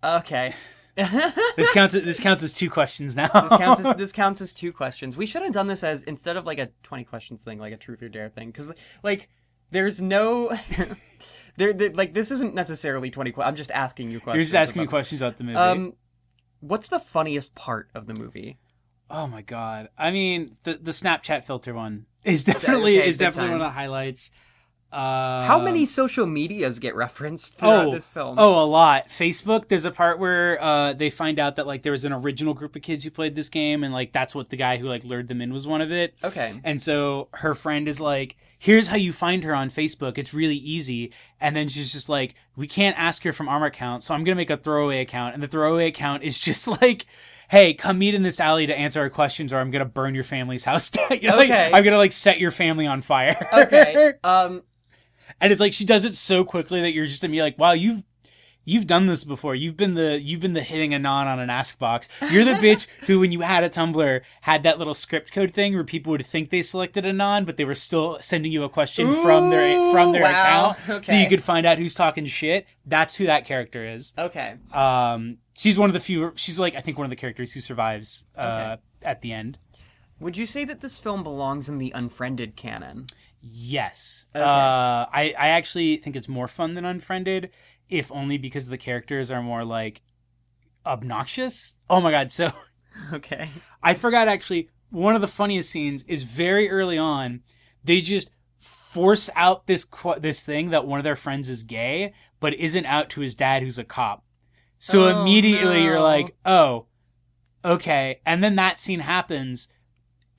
Okay. [laughs] This counts. This counts as two questions now. This counts as [laughs] this counts as two questions. We should have done this as instead of like a twenty questions thing, like a truth or dare thing, because like there's no. [laughs] There, there, like this isn't necessarily twenty. Que- I'm just asking you questions. You're just asking me questions about the movie. Um, what's the funniest part of the movie? oh my god. I mean, the the Snapchat filter one is definitely okay, is definitely time. one of the highlights. Uh, How many social medias get referenced throughout oh, this film? Oh, a lot. Facebook. There's a part where uh, they find out that like there was an original group of kids who played this game, and like that's what the guy who like lured them in was one of it. Okay. And so her friend is like, "Here's how you find her on Facebook. It's really easy." And then she's just like, "We can't ask her from our account, so I'm gonna make a throwaway account." And the throwaway account is just [laughs] like. Hey, come meet in this alley to answer our questions, or I'm gonna burn your family's house [laughs] down. Like, Okay. I'm gonna like set your family on fire. Okay. [laughs] Um. And it's like she does it so quickly that you're just gonna be like, wow, you've you've done this before. You've been the you've been the hitting anon on an ask box. You're the bitch [laughs] who, when you had a Tumblr, had that little script code thing where people would think they selected anon, but they were still sending you a question from their from their Ooh, account, wow. so you could find out who's talking shit. That's who that character is. Okay. Um, she's one of the few. She's like I think one of the characters who survives uh, at the end. Would you say that this film belongs in the unfriended canon? Yes. Okay. Uh, I, I actually think it's more fun than Unfriended, if only because the characters are more like obnoxious. Oh my god. So [laughs] Okay. I forgot actually, one of the funniest scenes is very early on. They just force out this qu- this thing that one of their friends is gay, but isn't out to his dad who's a cop. So Oh, immediately you're like, oh, okay. And then that scene happens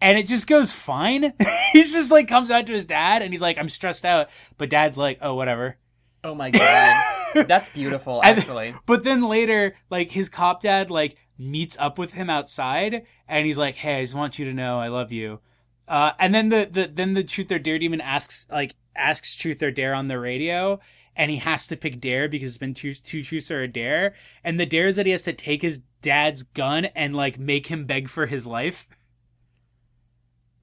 and it just goes fine. [laughs] he's just like comes out to his dad and he's like, I'm stressed out. But dad's like, oh, whatever. Oh my god. [laughs] That's beautiful, And- actually. But then later, like his cop dad like meets up with him outside and he's like, Hey, I just want you to know I love you. Uh, and then the, the then the truth or dare demon asks like asks truth or dare on the radio and he has to pick dare because it's been two two truths or a dare. And the dare is that he has to take his dad's gun and like make him beg for his life. [laughs]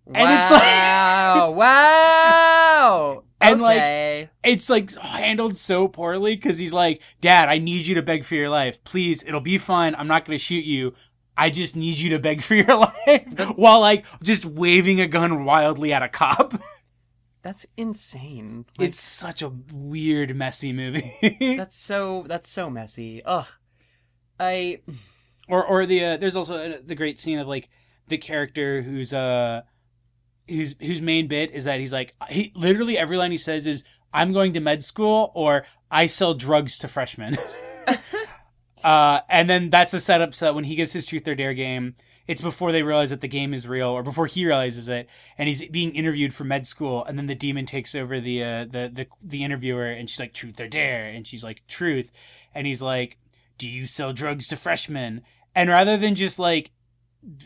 And it's like- wow. [laughs] wow. And, like, it's like handled so poorly because he's like, Dad, I need you to beg for your life. Please, it'll be fine. I'm not going to shoot you. I just need you to beg for your [laughs] life while like just waving a gun wildly at a cop. that's insane. Like, It's such a weird, messy movie. [laughs] that's so that's so messy. Ugh. I or or the uh, there's also uh, the great scene of like the character who's uh whose whose main bit is that he's like he literally every line he says is I'm going to med school or I sell drugs to freshmen. [laughs] uh, and then that's a setup so that when he gets his truth or dare game, it's before they realize that the game is real or before he realizes it, and he's being interviewed for med school, and then the demon takes over the uh, the the the interviewer, and she's like truth or dare, and she's like truth, and he's like, do you sell drugs to freshmen? And rather than just like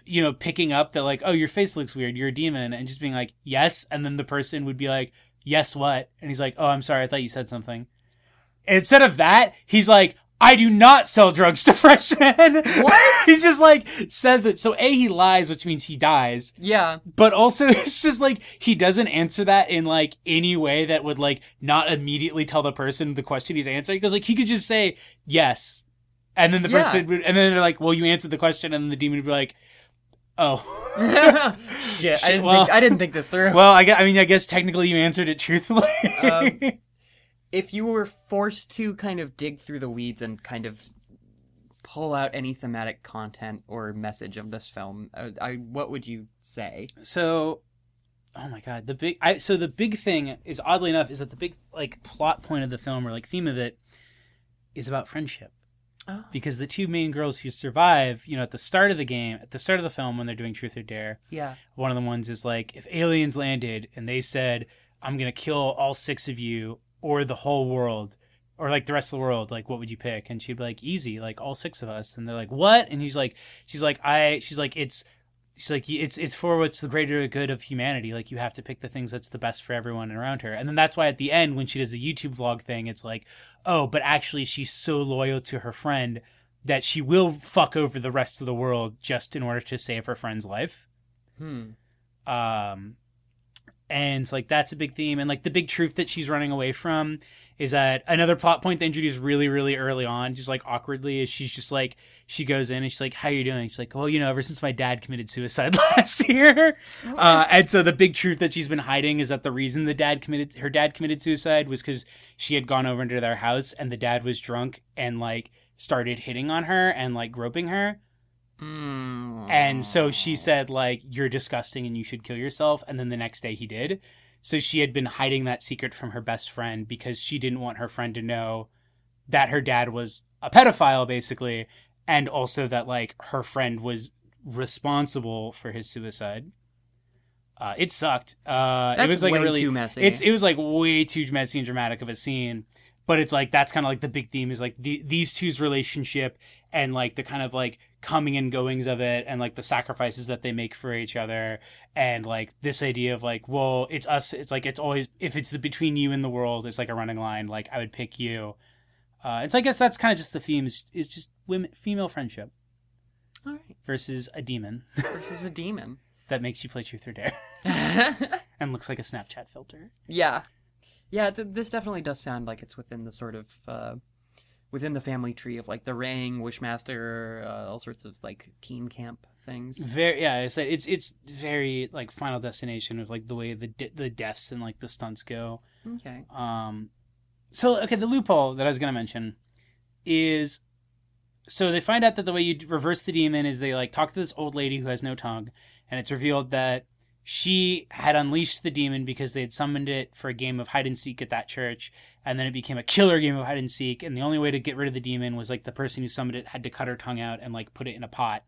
you know, picking up that like, oh, your face looks weird, you're a demon, and just being like, yes, and then the person would be like, yes, what? And he's like, oh, I'm sorry, I thought you said something. And instead of that, he's like, I do not sell drugs to [laughs] freshmen. What? he's just like says it. So a he lies, which means he dies. yeah. But also, [laughs] it's just like he doesn't answer that in like any way that would like not immediately tell the person the question he's answering. Because like he could just say yes, and then the Yeah. person would, and then they're like, "Well, you answered the question," and then the demon would be like, "Oh, [laughs] Shit, I didn't well- think I didn't think this through. well, I guess, I mean, I guess technically you answered it truthfully." Um, [laughs] if you were forced to kind of dig through the weeds and kind of pull out any thematic content or message of this film, uh, I, what would you say? so oh my god, the big. I so the big thing is oddly enough is that the big like plot point of the film or like theme of it is about friendship. Oh. Because the two main girls who survive, you know, at the start of the game, at the start of the film when they're doing Truth or Dare, Yeah. one of the ones is like, if aliens landed and they said, I'm going to kill all six of you or the whole world or like the rest of the world, like, what would you pick? And she'd be like, easy, like all six of us. And they're like, what? And he's like, she's like, I, she's like, it's, she's like, it's, it's for what's the greater good of humanity. Like, you have to pick the things that's the best for everyone around her. And then that's why at the end, when she does the YouTube vlog thing, it's like, oh, but actually she's so loyal to her friend that she will fuck over the rest of the world just in order to save her friend's life Hmm. um and like that's a big theme and like the big truth that she's running away from is that another plot point they introduced really really early on just like awkwardly is she's just like she goes in and she's like how are you doing she's like well you know ever since my dad committed suicide [laughs] last year uh, and so the big truth that she's been hiding is that the reason the dad committed her dad committed suicide was because she had gone over into their house and the dad was drunk and like started hitting on her and like groping her Mm. and so she said, like, you're disgusting and you should kill yourself. And then the next day he did. So she had been hiding that secret from her best friend because she didn't want her friend to know that her dad was a pedophile, basically. And also that, like, her friend was responsible for his suicide. Uh, it sucked. Uh, it was like way really too messy. It's it was like way too messy and dramatic of a scene. But it's like that's kind of like the big theme is like the, these two's relationship and like the kind of like coming and goings of it and like the sacrifices that they make for each other and like this idea of like well it's us it's like it's always if it's the between you and the world it's like a running line like I would pick you. Uh, and so I guess that's kind of just the theme is, is just women female friendship All right. versus a demon Versus a demon. [laughs] that makes you play truth or dare [laughs] and looks like a Snapchat filter. yeah. Yeah, th- this definitely does sound like it's within the sort of uh, within the family tree of like the Ring, Wishmaster, uh, all sorts of like teen camp things. very yeah it's it's it's very like final destination of like the way the de- the deaths and like the stunts go Okay. um so okay the loophole that i was gonna mention is so they find out that the way you reverse the demon is they like talk to this old lady who has no tongue and it's revealed that she had unleashed the demon because they had summoned it for a game of hide and seek at that church and then it became a killer game of hide and seek and the only way to get rid of the demon was like the person who summoned it had to cut her tongue out and like put it in a pot.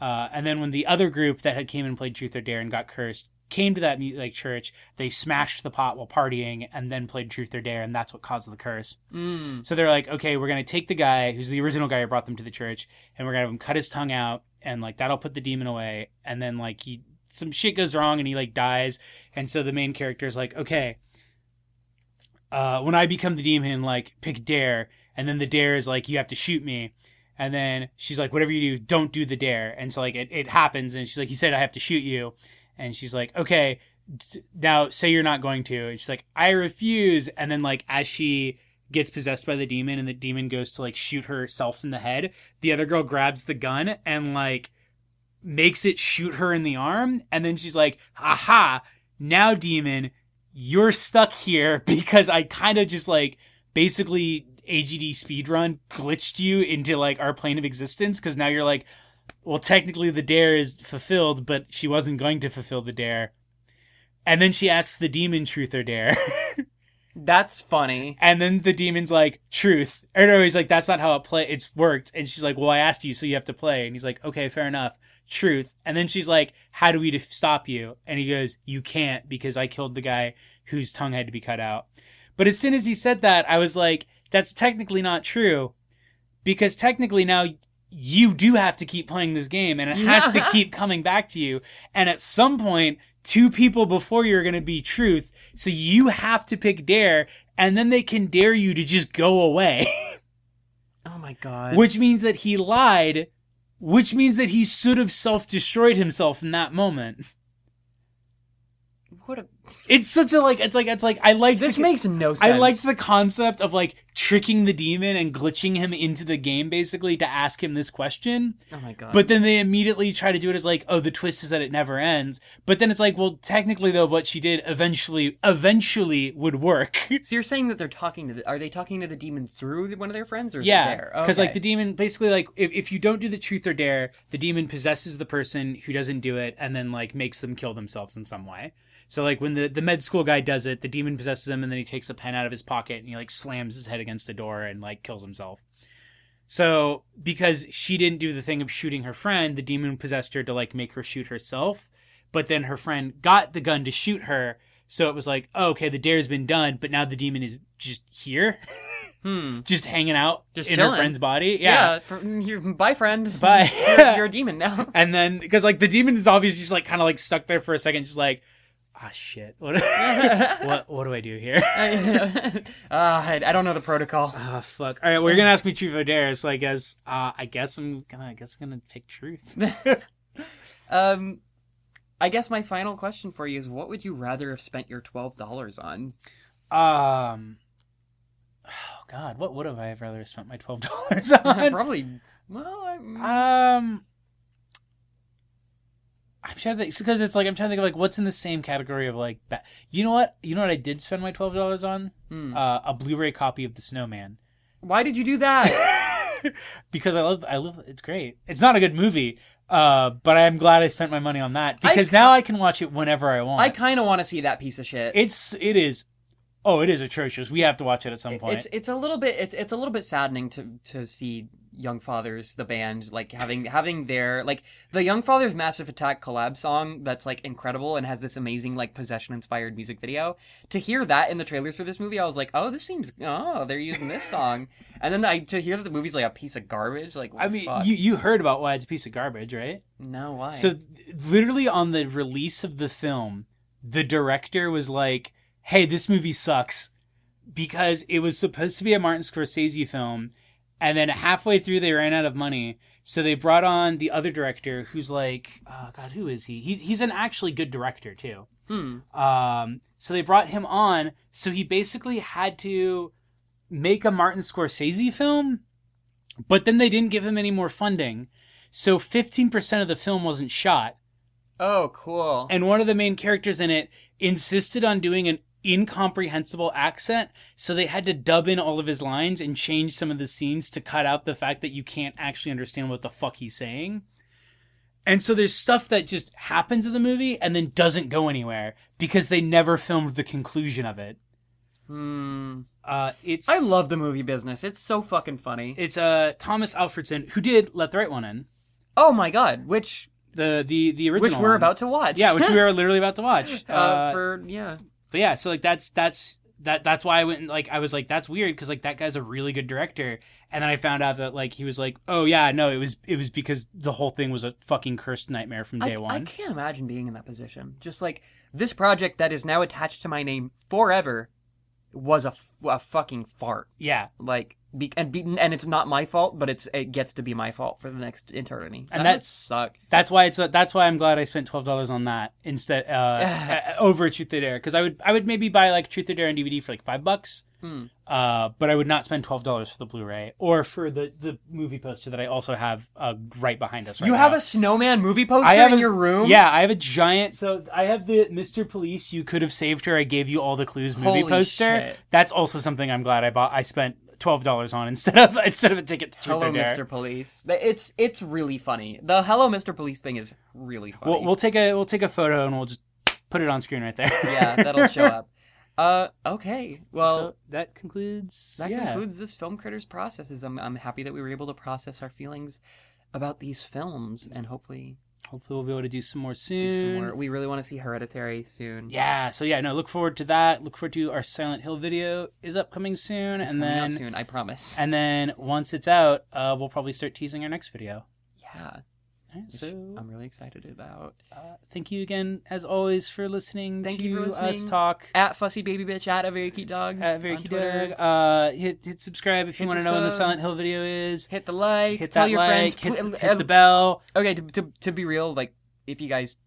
Uh, and then when the other group that had came and played Truth or Dare and got cursed came to that like church, they smashed the pot while partying and then played Truth or Dare, and that's what caused the curse. Mm. So they're like, okay, we're gonna take the guy who's the original guy who brought them to the church, and we're gonna have him cut his tongue out, and like that'll put the demon away. And then like he some shit goes wrong and he like dies, and so the main character is like, okay, uh, when I become the demon, like pick dare, and then the dare is like you have to shoot me. And then she's like, whatever you do, don't do the dare. And so like it, it happens, and she's like, he said I have to shoot you, and she's like, okay, now say you're not going to. And she's like, I refuse. And then like as she gets possessed by the demon, and the demon goes to like shoot herself in the head, the other girl grabs the gun and like makes it shoot her in the arm, and then she's like, aha, now demon, you're stuck here [laughs] because I kind of just like basically AGD speedrun glitched you into like our plane of existence because now you're like, well, technically the dare is fulfilled, but she wasn't going to fulfill the dare. And then she asks the demon truth or dare. [laughs] That's funny. and then the demon's like, truth. Or no, he's like, that's not how it play it's worked. And she's like, Well, I asked you, so you have to play. And he's like, Okay, fair enough. Truth. And then she's like, How do we def- stop you? And he goes, You can't because I killed the guy whose tongue had to be cut out. But as soon as he said that, I was like, That's technically not true. Because technically now you do have to keep playing this game and it has to keep coming back to you. And at some point, two people before you are going to be truth. So you have to pick dare and then they can dare you to just go away. [laughs] Oh my god. which means that he lied, which means that he should have self destroyed himself in that moment. what a It's such a like, it's like, it's like, I like This the, makes no sense. I like the concept of like tricking the demon and glitching him into the game basically to ask him this question. Oh my god. But then they immediately try to do it as like, oh, the twist is that it never ends. But then it's like, well, technically though, what she did eventually, eventually would work. so you're saying that they're talking to the are they talking to the demon through one of their friends or yeah, because like the demon basically like if, if you don't do the truth or dare, the demon possesses the person who doesn't do it and then like makes them kill themselves in some way. So like when the the med school guy does it, the demon possesses him and then he takes a pen out of his pocket and he like slams his head against the door and like kills himself. So because she didn't do the thing of shooting her friend, the demon possessed her to like make her shoot herself. But then her friend got the gun to shoot her. So it was like, oh, okay, the dare's been done, but now the demon is just here, [laughs] hmm. just hanging out Just in her chilling. friend friend's body. Yeah, for, you're, bye friend. Bye. you're, you're a [laughs] demon now. And then because like the demon is obviously just like kind of like stuck there for a second, just like, ah shit, [laughs] what what what do I do here? [laughs] uh, I, I don't know the protocol. Ah fuck. All right, well, you're gonna ask me truth or dare, so I guess uh, I guess I'm gonna I guess I'm gonna pick truth. [laughs] Um, I guess my final question for you is: What would you rather have spent your twelve dollars on? Um. Oh God, what would have I rather spent my twelve dollars on? Probably. Well, I, um. I'm trying to think because it's like I'm trying to think of like what's in the same category of like ba- you know what you know what I did spend my twelve dollars on Hmm. uh, a Blu-ray copy of The Snowman why did you do that? [laughs] [laughs] because I love I love it's great it's not a good movie uh, but I'm glad I spent my money on that because I- now I can watch it whenever I want I kind of want to see that piece of shit. it's it is oh it is atrocious we have to watch it at some point It's it's a little bit it's it's a little bit saddening to to see Young Fathers the band like having having their like the Young Fathers Massive Attack collab song that's like incredible and has this amazing like possession inspired music video. To hear that in the trailers for this movie, I was like, oh, this seems oh they're using this song, and then I to hear that the movie's like a piece of garbage. Like I mean fuck. you you heard about why it's a piece of garbage right no why So literally on the release of the film, the director was like, "Hey, this movie sucks." Because it was supposed to be a Martin Scorsese film, and then halfway through they ran out of money, so they brought on the other director who's like, oh god, who is he? He's he's an actually good director too. hmm. Um, so they brought him on, so he basically had to make a Martin Scorsese film, but then they didn't give him any more funding. So 15% of the film wasn't shot oh cool and one of the main characters in it insisted on doing an incomprehensible accent so they had to dub in all of his lines and change some of the scenes to cut out the fact that you can't actually understand what the fuck he's saying and so there's stuff that just happens in the movie and then doesn't go anywhere because they never filmed the conclusion of it hmm. uh it's I love the movie business. It's so fucking funny. it's uh tomas alfredson who did let the right one in Oh my god, which the the the original which we're one. about to watch. yeah which we [laughs] are literally about to watch uh, for yeah. But yeah so like that's that's that that's why i went and like i was like that's weird because like that guy's a really good director and then i found out that like he was like oh yeah no it was it was because the whole thing was a fucking cursed nightmare from day I, one I can't imagine being in that position. Just like this project that is now attached to my name forever was a, f- a fucking fart. yeah Like, be, and beaten, and it's not my fault, but it's it gets to be my fault for the next eternity. And that that's- suck. that's why it's that's why i'm glad i spent $12 on that instead uh [sighs] uh, over truth or dare because i would i would maybe buy like truth or dare on dvd for like five bucks Hmm. uh but i would not spend $12 for the blu-ray or for the the movie poster that i also have uh right behind us right you have now. a snowman movie poster I have in a- your room. Yeah, I have a giant. So I have the Mr. Police. You could have saved her. I gave you all the clues. Movie Holy poster. shit. That's also something I'm glad I bought. I spent twelve dollars on instead of [laughs] instead of a ticket to Truth Hello, or Dare. Mr. Police. It's it's really funny. The Hello, Mr. Police thing is really funny. We'll, we'll take a we'll take a photo and we'll just put it on screen right there. yeah, that'll show [laughs] up. Uh, okay. Well, so that concludes. that yeah. concludes this film critters processes. I'm I'm happy that we were able to process our feelings about these films, and hopefully Hopefully we'll be able to do some more soon. some more. We really want to see Hereditary soon. Yeah. So yeah, no. Look forward to that. Look forward to our Silent Hill video is upcoming soon, it's and then out soon. I promise. and then once it's out, uh, we'll probably start teasing our next video. yeah, right, so I'm really excited about. Uh, thank you again, as always, for listening Thank to you for us talk. At fussy baby bitch at a very cute dog. At Very Cute. Dog. Uh, hit hit subscribe if you want to know when the. Silent Hill video is. Hit the like. Hit tell that your like. friends. Hit, Pl- hit uh, the bell. okay, to, to to be real, like if you guys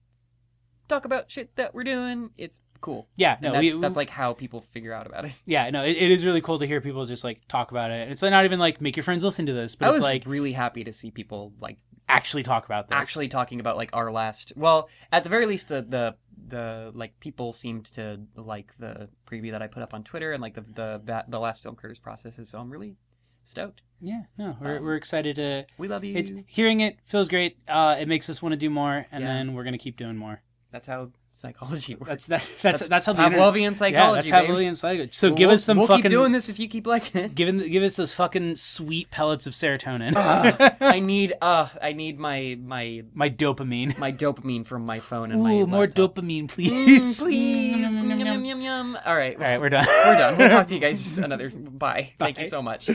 talk about shit that we're doing. It's cool. Yeah, no, that's, we, that's like how people figure out about it. yeah, no, it, it is really cool to hear people just like talk about it. It's not even like make your friends listen to this, but I it's was like really happy to see people like actually talk about this. actually talking about like our last. Well, at the very least, the the the like people seemed to like the preview that I put up on Twitter and like the the that, the last film critters processes. So I'm really stoked. yeah, no, we're we're excited to. We love you. It's hearing it feels great. Uh, it makes us want to do more, and Yeah. then we're gonna keep doing more. That's how psychology works. That's that, that's that's, how the internet- Pavlovian psychology. Yeah, that's baby. Pavlovian psychology. So We'll- give us them we'll fucking keep doing this if you keep liking it. Give, give us those fucking sweet pellets of serotonin. [laughs] I need uh I need my my my dopamine. my dopamine from my phone and my more laptop. dopamine, Mm, please. please. Yum, yum, Yum, yum, yum, yum. yum, yum. All right. All right, we're done. We're done. We'll talk to you [laughs] guys another bye. Thank you so much.